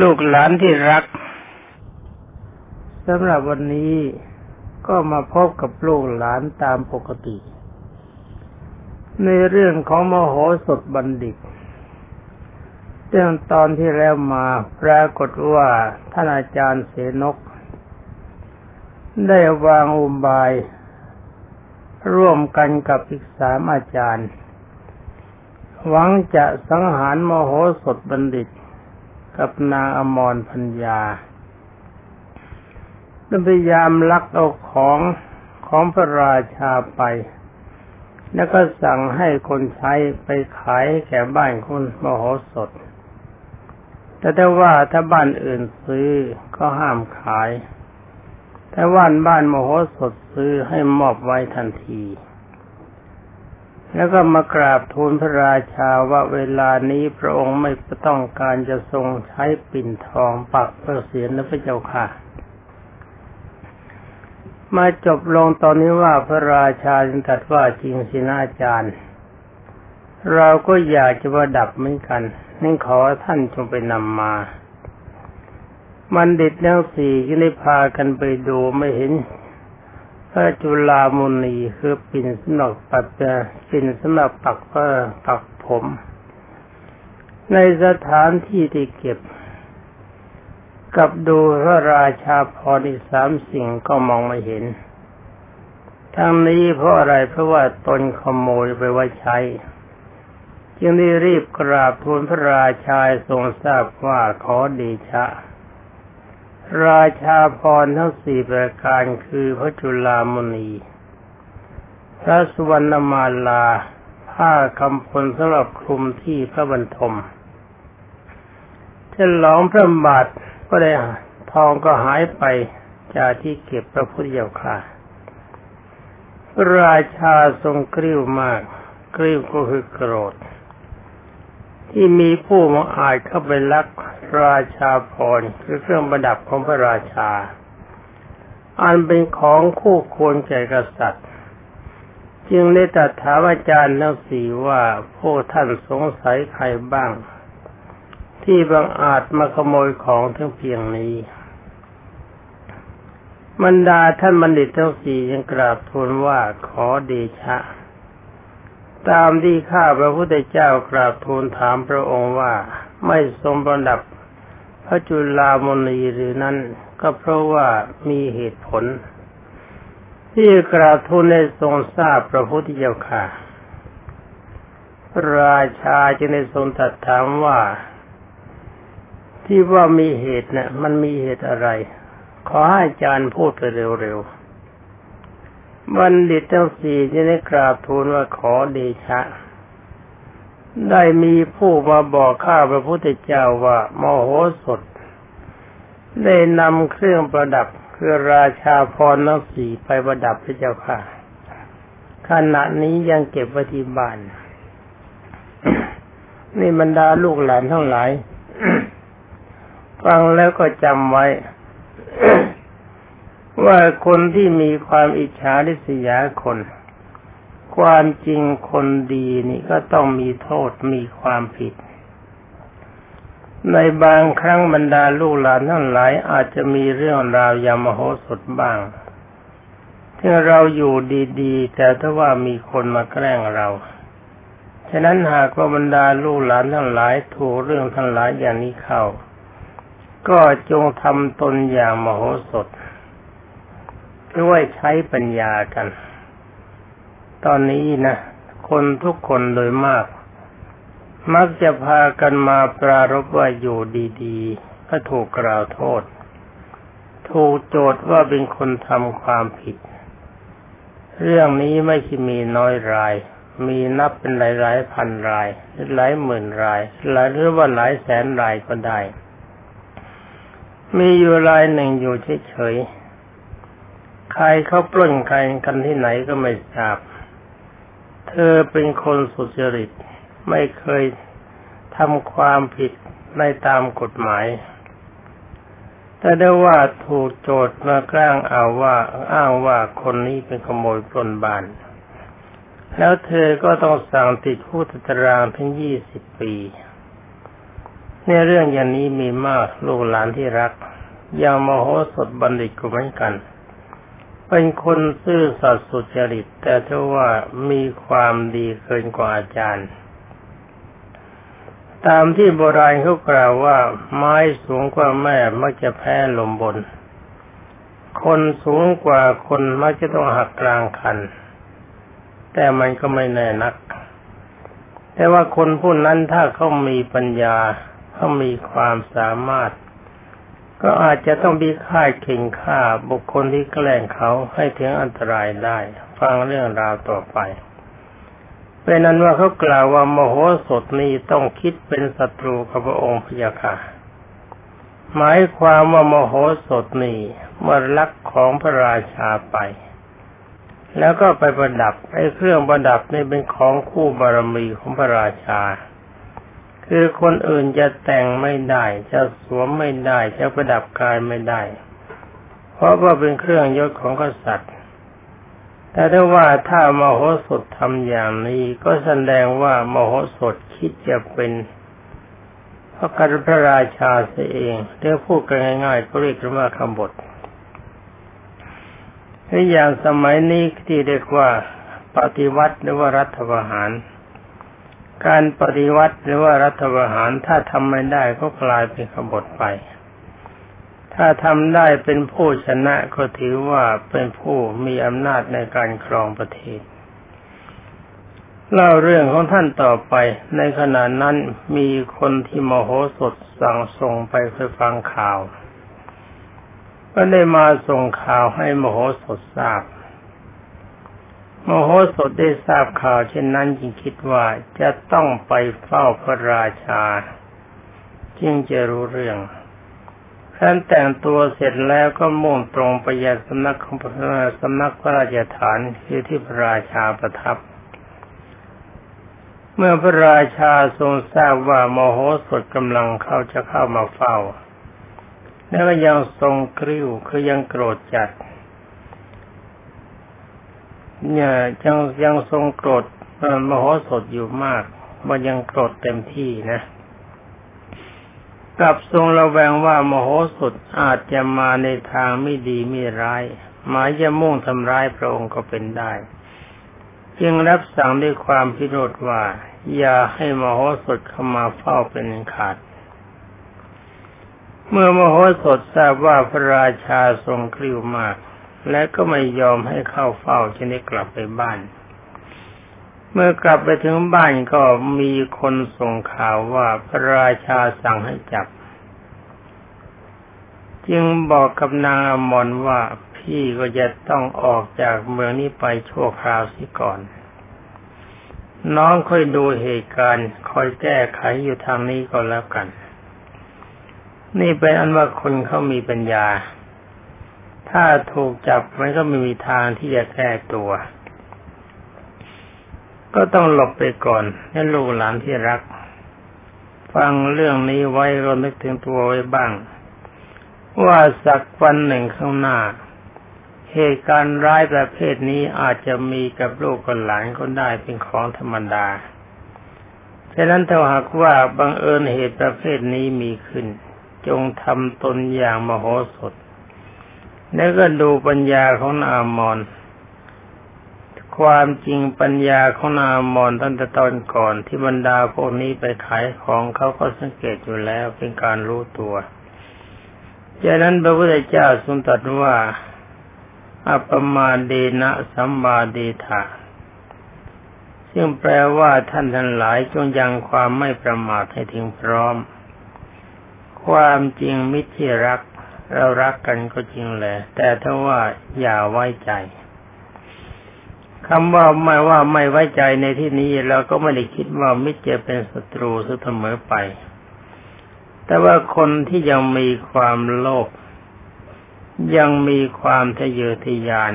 ลูกหลานที่รักสำหรับวันนี้ก็มาพบกับลูกหลานตามปกติ ในเรื่องของมโหสถบัณฑิต เรื่องตอนที่แล้วมาปรากฏว่าท่านอาจารย์เสนก ได้วางอุบาย ร่วมกันกับอีกสามอาจารย์ หวังจะสังหารมโหสถบัณฑิต กับนางอมรพัญญาพยายามลักเอาของของพระราชาไป แล้วก็สั่งให้คนใช้ไปขายแก่บ้านคุณมโหสถ แต่ถ้าว่าถ้าบ้านอื่นซื้อก็ห้ามขาย แต่ว่านบ้านมโหสถซื้อให้มอบไว้ทันที แล้วก็มากราบทูลพระราชาว่าเวลานี้พระองค์ไม่ต้องการจะทรงใช้ปิ่นทองปักพระเศียรนะพระเจ้าค่ะ มาจบลงตอนนี้ว่าพระราชาจึงตรัสว่าจริงสินาจารย์ เราก็อยากจะประดับเหมือนกันนั่นขอท่านจงไปนำมา มันดิดแล้วสี่ก็ได้พากันไปดูไม่เห็น พระจุลามุนีคือปิ่นสำหรับปัดปิ่นสำหรับปักเพื่อปักผม ในสถานที่ที่เก็บ กับดูพระราชาพรอีกสามสิ่งก็มองไม่เห็น ทั้งนี้เพราะอะไรเพราะว่าตนขโมยไปไว้ใช้ จึงได้รีบกราบทูลพระราชาทรงทราบว่าขอดีชะ ราชาพรทั้งสี่ประการคือพระจุลามณี พระสุวรรณมาลา ผ้าคำพลสำหรับคลุมที่พระบรรทมฉลองพระบาทก็ได้ทองก็หายไปจากที่เก็บพระพุทธเจ้าค่ะ ราชาทรงกริ้วมาก กริ้วก็คือโกรธ ที่มีผู้มาอาจเข้าไปลักราชาพรคือเครื่องประดับของพระราชา อันเป็นของคู่ควรแก่กษัตริย์ จึงได้ตรัสถามอาจารย์ทั้งสี่ว่าพวกท่านสงสัยใครบ้าง ที่บางอาจมาขโมยของทั้งเพียงนี้บรรดาท่านบัณฑิตทั้งสี่ยังกราบทูลว่าขอเดชะ ตามที่ข้าพระพุทธเจ้ากราบทูลถามพระองค์ว่าไม่ทรงประดับพระจุลามณีหรือนั้น ก็เพราะว่ามีเหตุผล ที่กราบทูลในทรงทราบพระพุทธเจ้าค่ะ ราชาจึงได้ทรงตรัสถามว่า ที่ว่ามีเหตุเนะ่ยมันมีเหตุอะไร ขอให้อาจารย์พูดไปเร็วๆ บัณฑิตทั้งสี่จึงได้กราบทูลว่าขอเดชะ ได้มีผู้มาบอกข้าพระพุทธเจ้าว่ามโหสถ ได้นำเครื่องประดับคือราชาพรนักสีไปประดับพระเจ้าค่ะ ขณะนี้ยังเก็บไว้ที่บ้านนี่บรรดาลูกหลานทั้งหลาย ฟังแล้วก็จำไว้ ว่าคนที่มีความอิจฉาริษยาคน ความจริงคนดีนี่ก็ต้องมีโทษมีความผิด ในบางครั้งบรรดาลูกหลานทั้งหลายอาจจะมีเรื่องราวยามโหสถบ้างที่เราอยู่ดีๆ แต่ถ้าว่ามีคนมาแกล้งเรา ฉะนั้นหากว่าบรรดาลูกหลานทั้งหลายถูกเรื่องทั้งหลายอย่างนี้เข้า ก็จงทำตนอย่างมโหสถ ด้วยใช้ปัญญากัน ตอนนี้นะคนทุกคนโดยมาก มักจะพากันมาปรารบว่าอยู่ดีๆ ก็ถูกกล่าวโทษ ถูกโจทย์ว่าเป็นคนทำความผิด เรื่องนี้ไม่ใช่มีน้อยราย มีนับเป็นหลายๆพันราย หลายหมื่นราย หลายหรือว่าหลายแสนรายก็ได้ มีอยู่รายหนึ่งอยู่เฉยๆ ใครเขาปล้นใครกันที่ไหนก็ไม่ทราบ เธอเป็นคนสุจริต ไม่เคยทำความผิดในตามกฎหมาย แต่ได้ว่าถูกโจทย์มากล้งเอาว่าอ้างว่าคนนี้เป็นขโมยปล้นบ้าน แล้วเธอก็ต้องสั่งติดคุกตารางถึงยี่สิบปีในเรื่องอย่างนี้มีมากลูกหลานที่รัก อย่างมโหสถบัณฑิตก็เหมือนกัน เป็นคนซื่อสัตย์สุจริต แต่ถ้าว่ามีความดีเกินกว่าอาจารย์ ตามที่โบราณเขากล่าวว่า ไม้สูงกว่าแม่มักจะแพ้ลมบน คนสูงกว่าคนมักจะต้องหักกลางคัน แต่มันก็ไม่แน่นัก แต่ว่าคนผู้นั้นถ้าเขามีปัญญาเขามีความสามารถ ก็อาจจะต้องมีค่าเข่งฆ่าบุคคลที่แกล้งเขาให้ถึงอันตรายได้ ฟังเรื่องราวต่อไปเป็นนั้นว่าเขากล่าวว่ามโหสถนี้ต้องคิดเป็นศัตรูกับพระองค์พยาค่ะหมายความว่ามโหสถนี้เมื่อลักของพระราชาไป แล้วก็ไปประดับไอ้เครื่องประดับนี่เป็นของคู่บารมีของพระราชา คือคนอื่นจะแต่งไม่ได้ จะสวมไม่ได้ จะประดับกายไม่ได้ เพราะว่าเป็นเครื่องยศของกษัตริย์ แต่ถ้าว่าถ้ามโหสถทำอย่างนี้ก็แสดงว่ามโหสถคิดจะเป็นพระกัพระราชาเสียเองเรียกพูดกันง่ายๆก็เรียกว่าคำบทในอย่างสมัยนี้ที่เรียกว่าปฏิวัติหรือว่ารัฐประหาร การปฏิวัติหรือว่ารัฐประหารถ้าทำไม่ได้ก็กลายเป็นขบฏไป ถ้าทำได้เป็นผู้ชนะก็ถือว่าเป็นผู้มีอำนาจในการครองประเทศ เล่าเรื่องของท่านต่อไป ในขณะนั้นมีคนที่มโหสถสั่งส่งไปเพื่อฟังข่าว ก็ได้มาส่งข่าวให้มโหสถทราบ มโหสถได้ทราบข่าวเช่นนั้นจึงคิดว่าจะต้องไปเฝ้าพระราชา จึงจะรู้เรื่องท่านแต่งตัวเสร็จแล้วก็มุ่งตรงไปยังสำนักของพระสำนักพระราชฐานคือที่พระราชาประทับ เมื่อพระราชาทรงทราบว่าโมโหสถกำลังเข้าจะเข้ามาเฝ้า แล้วก็ยังทรงกริ้วคือยังโกรธจัด เนี่ยยังยังทรงโกรธมโหสถอยู่มาก มันยังโกรธเต็มที่นะกับทรงระแวงว่ามโหสถอาจจะมาในทางไม่ดีไม่ร้าย หมายจะมุ่งทำร้ายพระองค์ก็เป็นได้ จึงรับสั่งด้วยความพิโรธว่า อย่าให้มโหสถเข้ามาเฝ้าเป็นขาด เมื่อมโหสถทราบว่าพระราชาทรงกริ้วมาก และก็ไม่ยอมให้เข้าเฝ้าจึงได้กลับไปบ้าน เมื่อกลับไปถึงบ้านก็มีคนส่งข่าวว่าพระราชาสั่งให้จับ จึงบอกกับนางอมรว่าพี่ก็จะต้องออกจากเมืองนี้ไปชั่วคราวสิก่อน น้องค่อยดูเหตุการณ์คอยแก้ไขอยู่ทางนี้ก็แล้วกัน นี่เป็นอันว่าคนเขามีปัญญา ถ้าถูกจับมันก็ไม่มีทางที่จะแก้ตัว ก็ต้องหลบไปก่อนให้ลูกหลานที่รัก ฟังเรื่องนี้ไว้รนึกถึงตัวไว้บ้าง ว่าสักวันหนึ่งข้างหน้า เหตุการณ์ร้ายประเภทนี้อาจจะมีกับลูกกับหลานก็ได้เป็นของธรรมดาฉะนั้นถ้าหากว่าบังเอิญเหตุประเภทนี้มีขึ้น จงทำตนอย่างมโหสถ แล้วก็ดูปัญญาของนามอน ความจริงปัญญาของนามอนตั้งแต่ตอนก่อนที่บรรดาพวกนี้ไปขายของเขาก็สังเกตอยู่แล้วเป็นการรู้ตัวจากนั้นพระพุทธเจ้าทรงตรัสว่าอัปมาเดนะสัมมาเดธาซึ่งแปลว่าท่านทั้งหลายจงยังความไม่ประมาทให้ถึงพร้อม ความจริงมิตรที่รัก เรารักกันก็จริงแหละ แต่ถ้าว่าอย่าไว้ใจคำว่าไม่ว่าไม่ไว้ใจในที่นี้เราก็ไม่ได้คิดว่ามิตรจะเป็นศัตรูเสมอไป แต่ว่าคนที่ยังมีความโลภยังมีความทะเยอทะยาน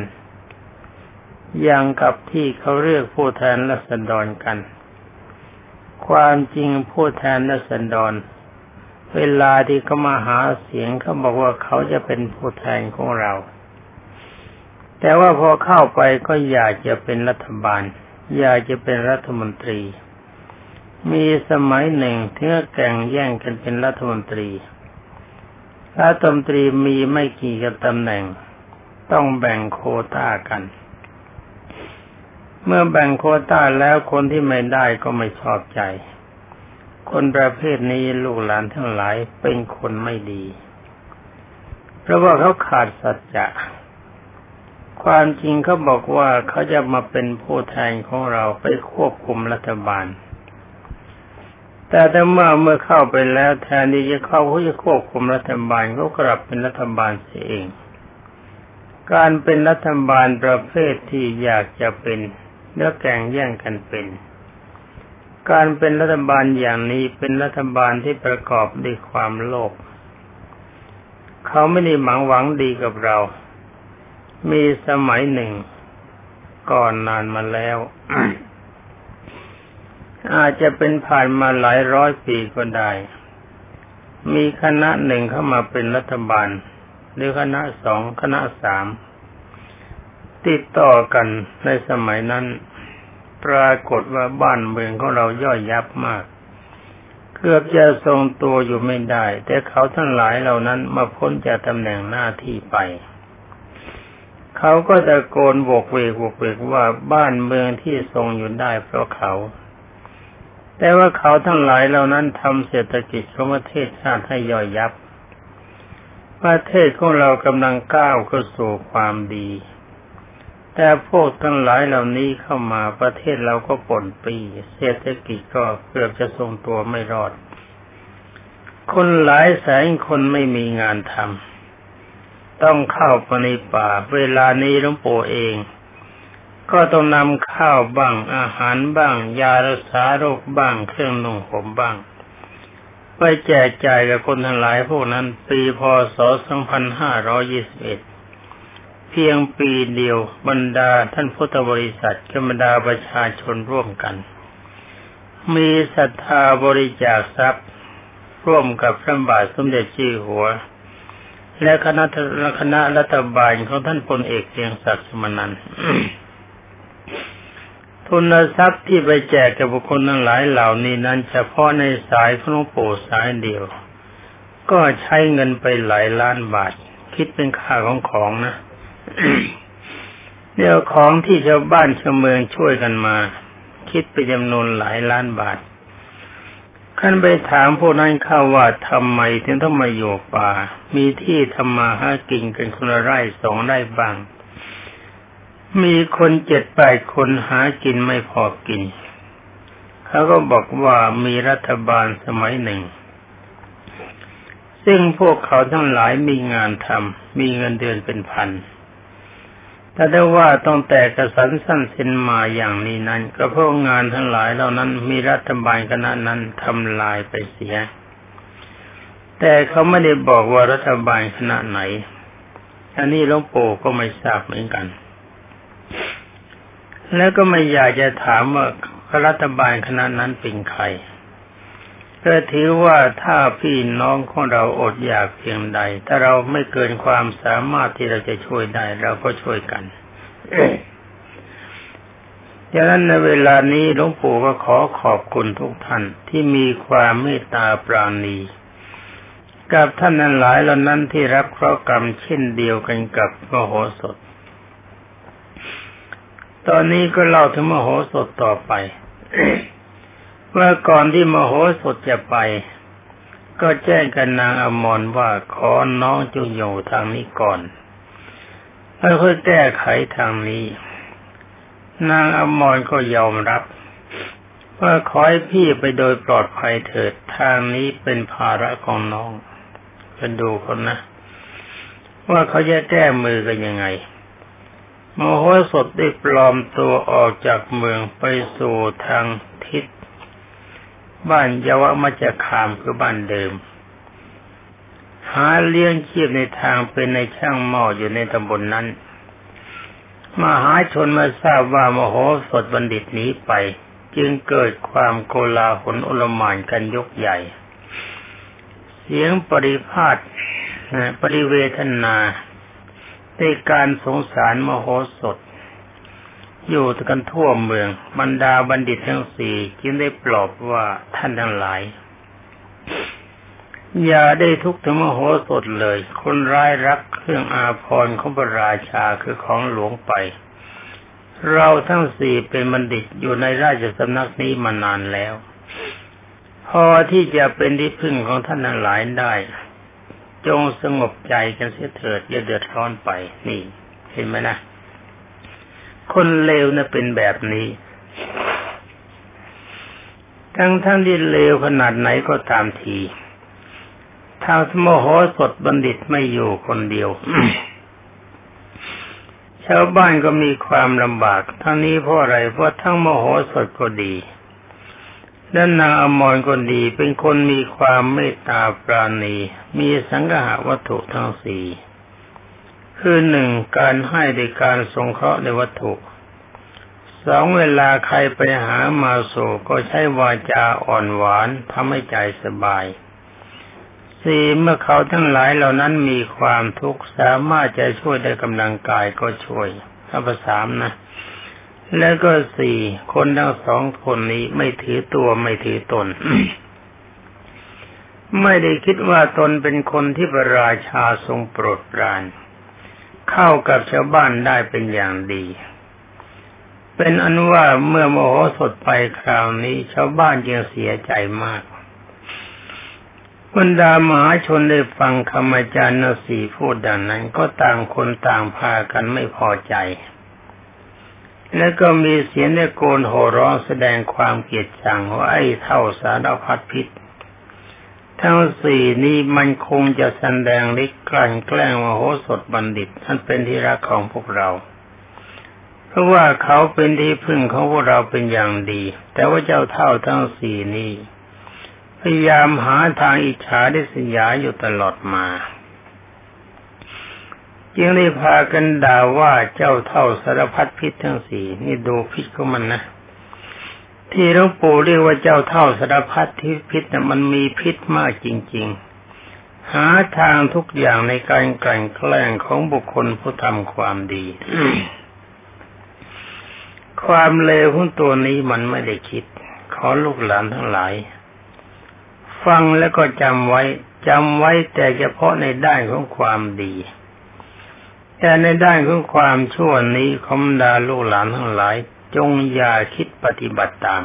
อย่างกับที่เขาเรียกผู้แทนรัษฎรกัน ความจริงผู้แทนรัษฎร เวลาที่เขามาหาเสียงเขาบอกว่าเขาจะเป็นผู้แทนของเรา แต่ว่าพอเข้าไปก็อยากจะเป็นรัฐบาล อยากจะเป็นรัฐมนตรี มีสมัยหนึ่งเทือแก่งแย่งกันเป็นรัฐมนตรีรัฐมนตรีมีไม่กี่กับตำแหน่ง ต้องแบ่งโคต้ากัน เมื่อแบ่งโคต้าแล้วคนที่ไม่ได้ก็ไม่ชอบใจ คนประเภทนี้ลูกหลานทั้งหลายเป็นคนไม่ดี เพราะว่าเขาขาดสัจจะความจริงเขาบอกว่าเขาจะมาเป็นผู้แทนของเราไปควบคุมรัฐบาล แต่ถ้าเมื่อเมื่อเข้าไปแล้วแทนที่จะเข้าเขาจะควบคุมรัฐบาลเขากลับเป็นรัฐบาลเสียเอง การเป็นรัฐบาลประเภทที่อยากจะเป็นเนื้อแก่งแย่งกันเป็น การเป็นรัฐบาลอย่างนี้เป็นรัฐบาลที่ประกอบด้วยความโลภเขาไม่ได้หวังหวังดีกับเรา มีสมัยหนึ่ง ก่อนนานมาแล้ว อาจจะเป็นผ่านมาหลายร้อยปีก็ได้ มีคณะหนึ่งเข้ามาเป็นรัฐบาล หรือคณะสองคณะสามติดต่อกันในสมัยนั้น ปรากฏว่าบ้านเมืองของเราย่อยยับมากเกือบจะทรงตัวอยู่ไม่ได้ แต่เขาทั้งหลายเหล่านั้นมาพ้นจากตำแหน่งหน้าที่ไป เขาก็ตะโกนโบกเวกโบกเวกว่าบ้านเมืองที่ทรงอยู่ได้เพราะเขา แต่ว่าเขาทั้งหลายเหล่านั้นทำเศรษฐกิจของประเทศชาติให้ย่อยยับ ประเทศของเรากำลังก้าวเข้าสู่ความดี แต่พวกทั้งหลายเหล่านี้เข้ามาประเทศเราก็ป่นปีเศรษฐกิจก็เกือบจะทรงตัวไม่รอด คนหลายแสนคนไม่มีงานทำต้องเข้าไปในป่า เวลานี้หลวงปู่เอง ก็ต้องนำข้าวบ้าง อาหารบ้าง ยารักษาโรคบ้าง เครื่องนุ่งห่มบ้างไปแจกจ่ายกับคนทั้งหลายพวกนั้น ปีพศ 2521 เพียงปีเดียวบรรดาท่านพุทธบริษัทกับรรดาประชาชนร่วมกัน มีศรัทธาบริจาคทรัพย์ ร่วมกับพระบาทสมเด็จจีหัว และคณะคณะรัฐบาลของท่านพลเอกเสียงศักดิ์สมนันทุนทรัพย์ที่ไปแจกกับบุคคลทั้งหลายเหล่านี้นั้น เฉพาะในสายของหลวงปู่สายเดียว ก็ใช้เงินไปหลายล้านบาท คิดเป็นค่าของของนะ เดี๋ยวของที่ชาวบ้านชาวเมืองช่วยกันมา คิดไปจำนวนหลายล้านบาทขั้นไปถามพวกนั้นข้าว่าทำไมถึงต้องมาอยู่ป่า มีที่ทำมาหากินกันคนละไร่สองไร่บ้าง มีคนเจ็ดแปดคนหากินไม่พอกินเขาก็บอกว่ามีรัฐบาลสมัยหนึ่ง ซึ่งพวกเขาทั้งหลายมีงานทำมีเงินเดือนเป็นพัน ถ้าได้ว่าต้องแต่กระสันสั้นเส้นมาอย่างนี้นั้น ก็เพราะงานทั้งหลายเหล่านั้นมีรัฐบาลคณะนั้นทำลายไปเสีย แต่เขาไม่ได้บอกว่ารัฐบาลคณะไหน อันนี้หลวงปู่ก็ไม่ทราบเหมือนกัน แล้วก็ไม่อยากจะถามว่ารัฐบาลคณะนั้นเป็นใคร ก็ถือว่าถ้าพี่น้องของเราอดอยากเพียงใด ถ้าเราไม่เกินความสามารถที่เราจะช่วยได้ เราก็ช่วยกันดังนั้นในเวลานี้หลวงปู่ก็ขอขอบคุณทุกท่านที่มีความเมตตาปราณี กับท่านนั้นหลายเหล่านั้นที่รับเคราะห์กรรมเช่นเดียวกันกับมโหสถ ตอนนี้ก็เล่าถึงมโหสถต่อไป เมื่อก่อนที่มโหสถจะไป ก็แจ้งกันนางอมรว่าขอน้องจงอยู่ทางนี้ก่อนแล้วค่อยแก้ไขทางนี้ นางอมรก็ยอมรับว่าขอให้พี่ไปโดยปลอดภัยเถิดทางนี้เป็นภาระของน้องเป็นดูคนนะ ว่าเขาจะแก้มือกันยังไงมโหสถได้ปลอมตัวออกจากเมืองไปสู่ทางทิศ บ้านยาวะมัจคามคือบ้านเดิม หาเลี้ยงชีพในทางเป็นในช่างหม้ออยู่ในตำบลนนั้น มหาชนมาทราบว่ามโหสถบัณฑิตหนีไป จึงเกิดความโกลาหลอุลมานกันยกใหญ่ เสียงปริพาทปริเวทนาในการสงสารมโหสถ อยู่กันทั่วเมือง บรรดาบัณฑิตทั้งสี่จึงได้ปลอบว่าท่านทั้งหลาย อย่าได้ทุกข์ถึงมโหสถเลย คนร้ายรักเครื่องอาภรณ์ของพระราชาคือของหลวงไป เราทั้งสี่เป็นบัณฑิตอยู่ในราชสำนักนี้มานานแล้ว พอที่จะเป็นที่พึ่งของท่านทั้งหลายได้ จงสงบใจกันเสียเถิดอย่าเดือดร้อนไป นี่ เห็นไหมนะ คนเลวนะ่ะเป็นแบบนี้ ทั้งทั้งที่เลวขนาดไหนก็ตามทีท้าสมโหสถบัณฑิตไม่อยู่คนเดียวชาวบ้านก็มีความลำบาก ทั้งนี้เพราะอะไรเพราะทั้งมโหสถก็ดีด้านนางอมรก็ดีเป็นคนมีความเมตตาปราณี มีสังหาวัตถุทั้งสี่ คือหนึ่งการให้ในการสงเคราะห์ในวัตถุสองเวลาใครไปหามาสู่ก็ใช้วาจาอ่อนหวานทำให้ใจสบายสี่เมื่อเขาทั้งหลายเหล่านั้นมีความทุกข์สามารถจะช่วยได้กำลังกายก็ช่วยข้อสามนะ แล้วก็สี่คนทั้งสองคนนี้ไม่ถือตัวไม่ถือตน ไม่ได้คิดว่าตนเป็นคนที่พระราชาทรงโปรดปราน เข้ากับชาวบ้านได้เป็นอย่างดี เป็นอนุว่าเมื่อโมโหสดไปคราวนี้ ชาวบ้านจึงเสียใจมากบรรดามหาชนได้ฟังคำอาจารย์นสีพูดดังนั้น ก็ต่างคนต่างพากันไม่พอใจ และก็มีเสียงตะโกนโห่ร้องแสดงความเกลียดชังว่าไอ้เท่าสารพัดพิษ ทั้งสี่นี้มันคงจะแสดงฤทธิ์กลั่นแกล้งมโหสถบัณฑิตท่านเป็นที่รักของพวกเรา เพราะว่าเขาเป็นที่พึ่งของพวกเราเป็นอย่างดี แต่ว่าเจ้าเท่าทั้งสี่นี้พยายามหาทางอิจฉาได้สยาอยู่ตลอดมาจึงได้พากันด่าว่าเจ้าเท่าสารพัดพิษทั้งสี่นี่ดูพิษของมันนะ ที่หลวงปู่เรียกว่าเจ้าเท่าสารพัดที่พิษนะมันมีพิษมากจริง ๆ หาทางทุกอย่างในการกลั่นแกล้งของบุคคลผู้ทำความดี ความเลวของตัวนี้มันไม่ได้คิด ขอลูกหลานทั้งหลาย ฟังแล้วก็จำไว้จำไว้แต่เฉพาะในด้านของความดี แต่ในด้านของความชั่วนี้คมดาลูกหลานทั้งหลาย จงอย่าคิดปฏิบัติตาม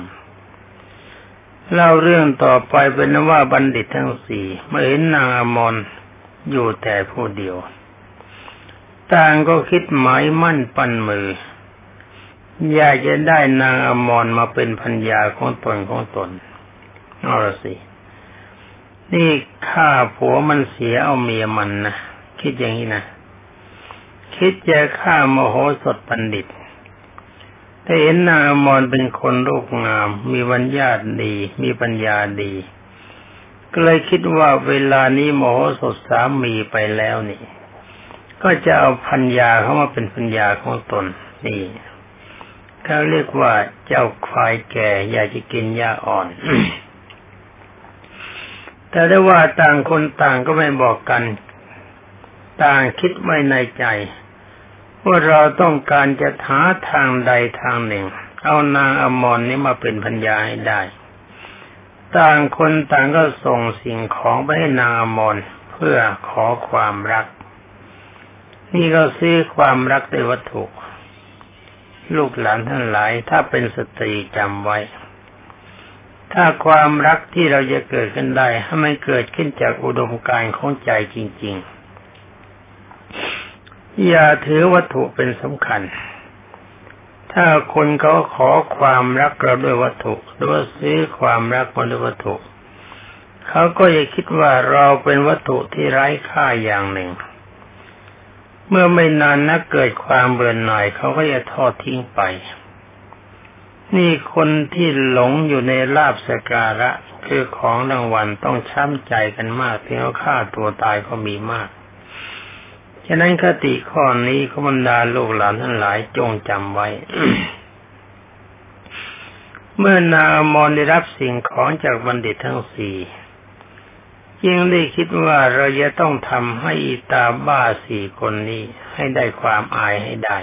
เล่าเรื่องต่อไปเป็นว่าบัณฑิตทั้งสี่เมื่อเห็นนางอมรอยู่แต่ผู้เดียว ต่างก็คิดหมายมั่นปั้นมือ อยากจะได้นางอมรมาเป็นพัญญาของตนของตนเอาละสิ นี่ฆ่าผัวมันเสียเอาเมียมันนะ คิดอย่างนี้นะ คิดจะฆ่ามโหสถบัณฑิต แต่เห็นนางอมรเป็นคนรูปงาม มีวัญญาติดี มีปัญญาดี ก็เลยคิดว่าเวลานี้โมโหสดสามีไปแล้วนี่ ก็จะเอาพัญญาเข้ามาเป็นพัญญาของตนนี่เขาเรียกว่าเจ้าควายแก่อยากจะกินหญ้าอ่อน แต่ได้ว่าต่างคนต่างก็ไม่บอกกัน ต่างคิดไว้ในใจ ว่าเราต้องการจะหาทางใดทางหนึ่ง เอานางอมรนนี้มาเป็นพัญญาให้ได้ ต่างคนต่างก็ส่งสิ่งของไปให้นางอมรเพื่อขอความรัก นี่ก็ซื้อความรักด้วยวัตถุ ลูกหลานทั้งหลายถ้าเป็นสตรีจำไว้ ถ้าความรักที่เราจะเกิดขึ้นได้ให้มันเกิดขึ้นจากอุดมการณ์ของใจจริง ๆ อย่าถือวัตถุเป็นสำคัญ ถ้าคนเขาขอความรักเราด้วยวัตถุหรือว่าซื้อความรักมาด้วยวัตถุ เขาก็จะคิดว่าเราเป็นวัตถุที่ไร้ค่าอย่างหนึ่ง เมื่อไม่นานนักเกิดความเบื่อหน่ายเขาก็จะทอดทิ้งไป นี่คนที่หลงอยู่ในลาบสการะคือของรางวัลต้องช้ำใจกันมากที่เขาฆ่าตัวตายก็มีมาก ฉะนั้นคติข้อนี้ขบรรดาลูกหลานทั้งหลายจงจำไว้ เมื่อนางมรได้รับสิ่งของจากบัณฑิตทั้งสี่ยังได้คิดว่าเราจะต้องทำให้ตาบ้าสี่คนนี้ ให้ได้ความอายให้ได้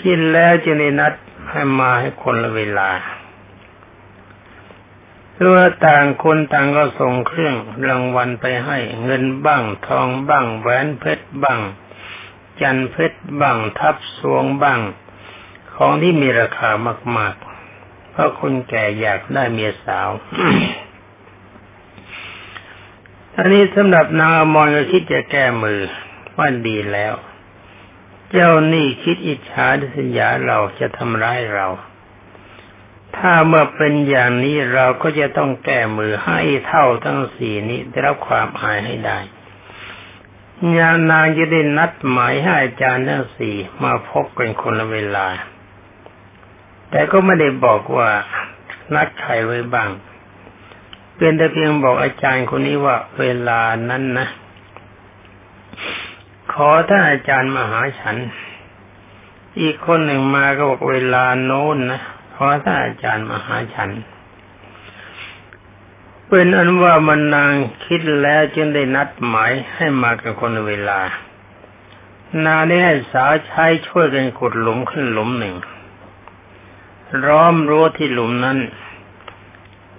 คิดแล้วจึงได้นัดให้มาให้คนละเวลา เรือต่างคนต่างก็ส่งเครื่องรางวัลไปให้ เงินบ้าง ทองบ้าง แหวนเพชรบ้าง จันเพชรบ้าง ทับสวงบ้าง ของที่มีราคามากๆ เพราะคนแก่อยากได้เมียสาวอันนี้สำหรับนางอมรก็คิดจะแก้มือว่าดีแล้ว เจ้านี่คิดอิจฉาดิสยาเราจะทำร้ายเรา ถ้าเมื่อเป็นอย่างนี้เราก็จะต้องแก้มือให้เท่าทั้งสี่นี้ได้รับความอายให้ได้ยานางจะได้นัดหมายให้อาจารย์ทั้งสี่มาพบกันคนละเวลา แต่ก็ไม่ได้บอกว่านัดใครไว้บ้าง เป็นแต่เพียงบอกอาจารย์คนนี้ว่าเวลานั้นนะ ขอท่านอาจารย์มาหาฉัน อีกคนหนึ่งมาก็บอกเวลาโน้นนะ ขอท่านอาจารย์มหาฉัน เป็นอันว่ามันนางคิดแล้วจึงได้นัดหมายให้มากันคนเวลา นาได้ให้สาวใช้ช่วยกันขุดหลุมขึ้นหลุมหนึ่ง ร้อมรั้วที่หลุมนั้น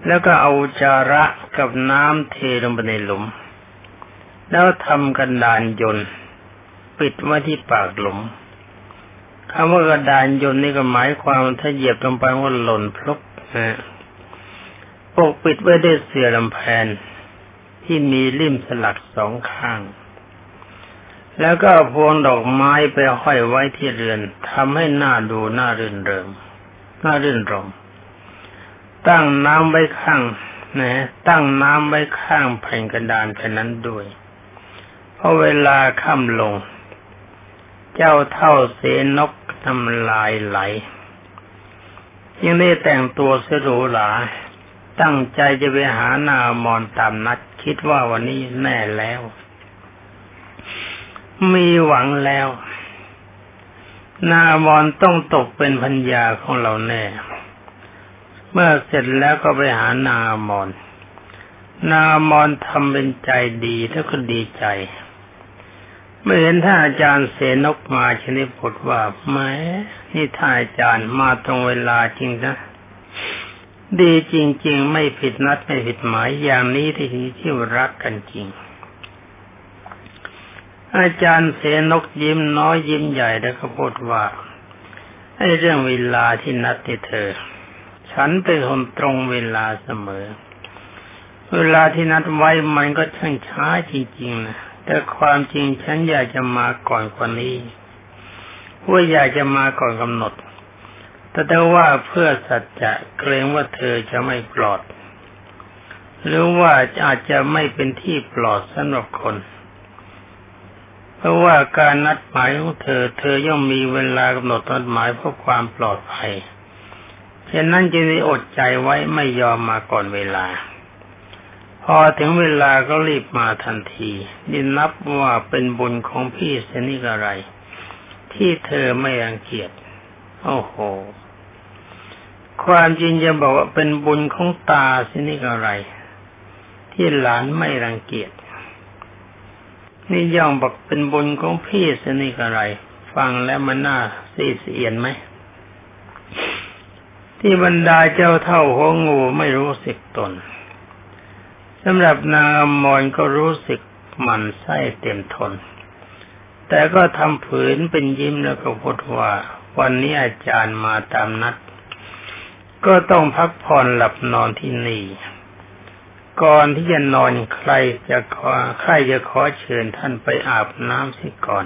แล้วก็เอาจาระกับน้ำเทลงไปในหลุม แล้วทำกันดานยนต์ ปิดไว้ที่ปากหลุม คำว่ากระดานยนต์นี่ก็หมายความถ้าเหยียบลงไปว่าหล่นพลุกนะปกปิดไว้ด้วยเสื่อลำแพนที่มีริมสลักสองข้าง แล้วก็พวงดอกไม้ไปห้อยไว้ที่เรือนทำให้หน้าดูน่ารื่นเริงน่ารื่นรมตั้งน้ำไว้ข้างนะตั้งน้ำไว้ข้างแผ่นกระดานแผ่นนั้นด้วยเพราะเวลาค่ำลง เจ้าเท่าเสนกทำลายไหล ยังได้แต่งตัวสรูหราตั้งใจจะไปหานามอนตามนัด คิดว่าวันนี้แน่แล้ว มีหวังแล้ว นามอนต้องตกเป็นพัญญาของเราแน่ เมื่อเสร็จแล้วก็ไปหานามอนนามอนทำเป็นใจดีแล้วก็ดีใจ เมื่อเห็นท่านอาจารย์เสนกมาชนิดดว่าแม้นี่ท่านอาจารย์มาตรงเวลาจริงนะ ดีจริง ๆ ไม่ผิดนัดไม่ผิดหมายอย่างนี้ที่ที่รักกันจริง อาจารย์เสนกยิ้มน้อยยิ้มใหญ่แล้วก็พูดว่าไอ้เรื่องเวลาที่นัดที่เธอ ฉันเป็นคนตรงเวลาเสมอ เวลาที่นัดไว้มันก็ช่างช้าจริงๆนะ แต่ความจริงฉันอยากจะมาก่อนกว่านี้ว่าอยากจะมาก่อนกำหนด แต่แต่ว่าเพื่อสัจจะเกรงว่าเธอจะไม่ปลอด หรือว่าอาจจะไม่เป็นที่ปลอดสำหรับคน เพราะว่าการนัดหมายของเธอ เธอย่อมมีเวลากำหนดนัดหมายเพื่อความปลอดภัยฉะนั้นจึงได้อดใจไว้ไม่ยอมมาก่อนเวลา อถึงเวลาก็รีบมาทันทีนี่นับว่าเป็นบุญของพี่เสนิกอะไร ที่เธอไม่รังเกียจโอ้โห ความจริงจะบอกว่าเป็นบุญของตาเสนิกอะไร ที่หลานไม่รังเกียจนี่ย่องบอกเป็นบุญของพี่เสนิกอะไร ฟังแล้วมันน่าสีเสียนไหมที่บรรดาเจ้าเท่าหัวงูไม่รู้สึกตน สำหรับนางอมรก็รู้สึกมันไส้เต็มทน แต่ก็ทำผืนเป็นยิ้มแล้วก็พูดว่า วันนี้อาจารย์มาตามนัด ก็ต้องพักผ่อนหลับนอนที่นี่ ก่อนที่จะนอนใครจะขอใครจะขอเชิญท่านไปอาบน้ำสิก่อน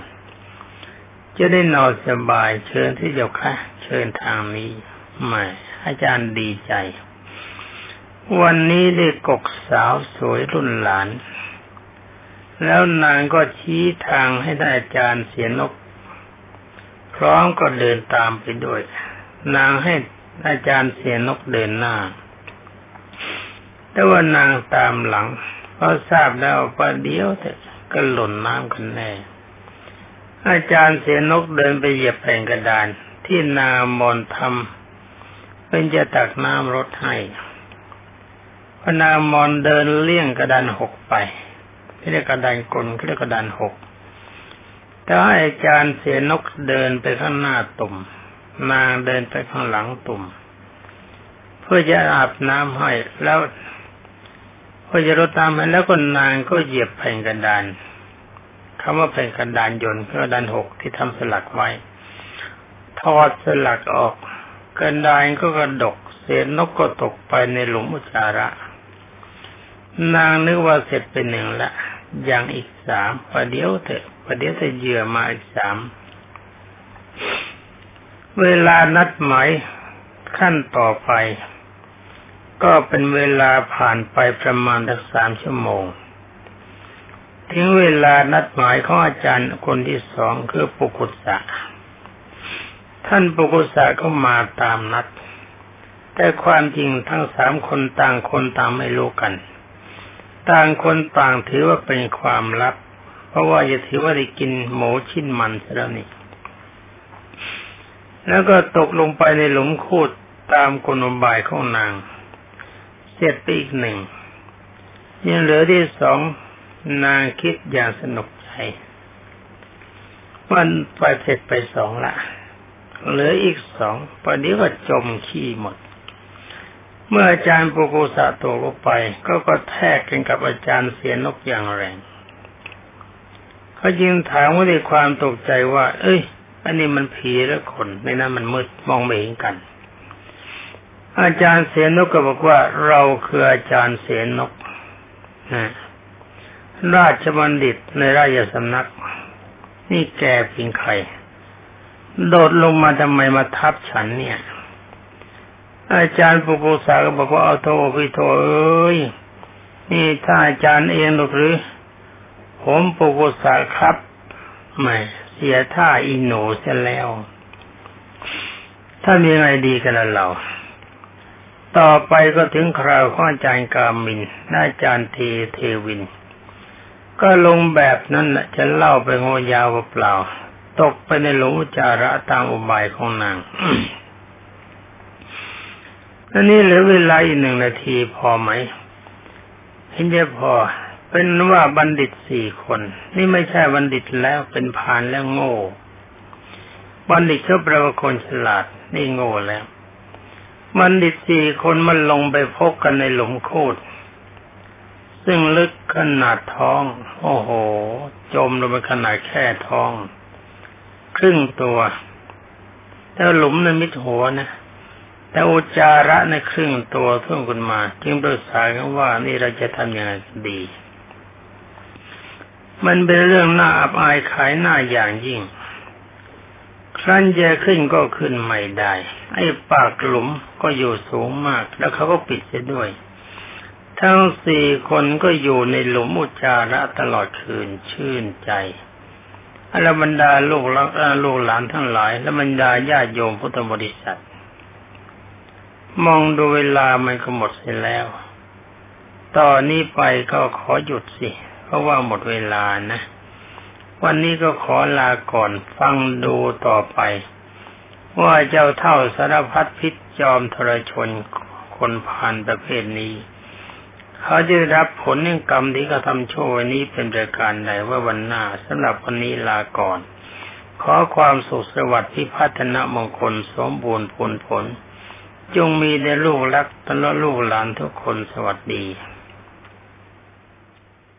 จะได้นอนสบายเชิญที่เจ้าค่ะ เชิญทางนี้ไม่อาจารย์ดีใจ วันนี้ได้กกสาวสวยรุ่นหลาน แล้วนางก็ชี้ทางให้ท่านอาจารย์เสียนก พร้อมก็เดินตามไปด้วย นางให้อาจารย์เสียนกเดินหน้า แต่ว่านางตามหลังเพราะทราบแล้วว่าเดียวแต่ก็หล่นน้ำกันแน่ อาจารย์เสียนกเดินไปเหยียบแผ่นกระดานที่นามนทำเป็นจะตักน้ำรดให้ พนามอนเดินเลี่ยงกระดานหกไปเรียกกระดานกลเรียกกระดานหกแต่ให้อาจารย์เสียนกเดินไปข้างหน้าตุ่ม นางเดินไปข้างหลังตุ่ม เพื่อจะอาบน้ำให้แล้วเพื่อจะรดน้ำให้แล้วก็นางก็เหยียบแผ่นกระดานคำว่าแผ่นกระดานยนต์กระดานหกที่ทำสลักไว้ ทอดสลักออกกระดานก็กระดกเศษนกก็ตกไปในหลุมอุจจาระ นางนึกว่าเสร็จเป็นหนึ่งละยังอีกสามประเดี๋ยวเถอะประเดี๋ยวจะเหยื่อมาอีกสามเวลานัดหมายขั้นต่อไป ก็เป็นเวลาผ่านไปประมาณสักสามชั่วโมง ถึงเวลานัดหมายของอาจารย์คนที่สองคือปุกุสะท่านปุกุสะก็มาตามนัด แต่ความจริงทั้งสามคนต่างคนต่างไม่รู้กัน ต่างคนต่างถือว่าเป็นความลับ เพราะว่าจะถือว่าได้กินหมูชิ้นมันซะแล้วนี่แล้วก็ตกลงไปในหลุมคูดตามกลบายของนาง เสร็จไปอีกหนึ่งยังเหลือที่สองนางคิดอย่างสนุกใจมันไปเสร็จไปสองละ เหลืออีกสองประเดี๋ยวก็จมขี้หมด เมื่ออาจารย์ปุกุสะตกลงไป ก็ก็แทกกันกับอาจารย์เสียนกอย่างแรงเขายิงถามว่าด้วยความตกใจว่า เอ้ย อันนี้มันผีและคนในนั้นมันมืดมองไม่เห็นกัน อาจารย์เสนนกก็บอกว่า เราคืออาจารย์เสนนกนะราชบัณฑิตในราชสำนัก นี่แกเป็นใคร โดดลงมาทำไมมาทับฉันเนี่ย อาจารย์ปุกุสาก็บอกว่าเอาโทพี่โทเอ้ยนี่ถ้าอาจารย์เองหรือ ผมปุกุสาครับไม่เสียท่าอินโนเสียแล้ว ถ้ามีไงดีกันละเราต่อไปก็ถึงคราวของอาจารย์กามินอาจารย์เทเทวิน ก็ลงแบบนั้นแหละจะเล่าไปโงยาวเปล่า ตกไปในหลุจาระตามอุบายของนาง อันนี้เหลือเวลาอีกหนึ่งนาทีพอไหมเห็นจะพอ เป็นว่าบัณฑิตสี่คน นี่ไม่ใช่บัณฑิตแล้วเป็นพานแล้วโง่ บัณฑิตเขาแปลว่าคนฉลาด นี่โง่แล้ว บัณฑิตสี่คนมันลงไปพบกันในหลุมโคตรซึ่งลึกขนาดท้อง โอ้โห จมลงไปขนาดแค่ท้อง ครึ่งตัว แต่หลุมในมิดหัวนะ แต่อุจาระในครึ่งตัวทุ่งขึ้นมา จึงปรึกษากันว่านี่เราจะทำยังไงดี มันเป็นเรื่องน่าอับอายขายหน้าอย่างยิ่ง ครั้นจะขึ้นก็ขึ้นไม่ได้ ไอ้ปากหลุมก็อยู่สูงมาก แล้วเขาก็ปิดเสียด้วย ทั้งสี่คนก็อยู่ในหลุมอุจาระตลอดคืนชื่นใจอรบรรดาลูกลูกหลานทั้งหลาย และบรรดาญาโยมพุทธบริษัท มองดูเวลามันก็หมดเสียแล้ว ตอนนี้ไปก็ขอหยุดสิ เพราะว่าหมดเวลานะ วันนี้ก็ขอลาก่อนฟังดูต่อไป ว่าเจ้าเท่าสารพัดพิษจอมทรชนคนผ่านประเภทนี้ เขาจะรับผลแห่งกรรมที่เขาทำโชว์นี้เป็นประการใดว่าวันหน้าสำหรับวันนี้ลาก่อน ขอความสุขสวัสดิ์พิพัฒนมงคลสมบูรณ์ผลผล จงมีในลูกรักตลอดลูกหลานทุกคนสวัสดี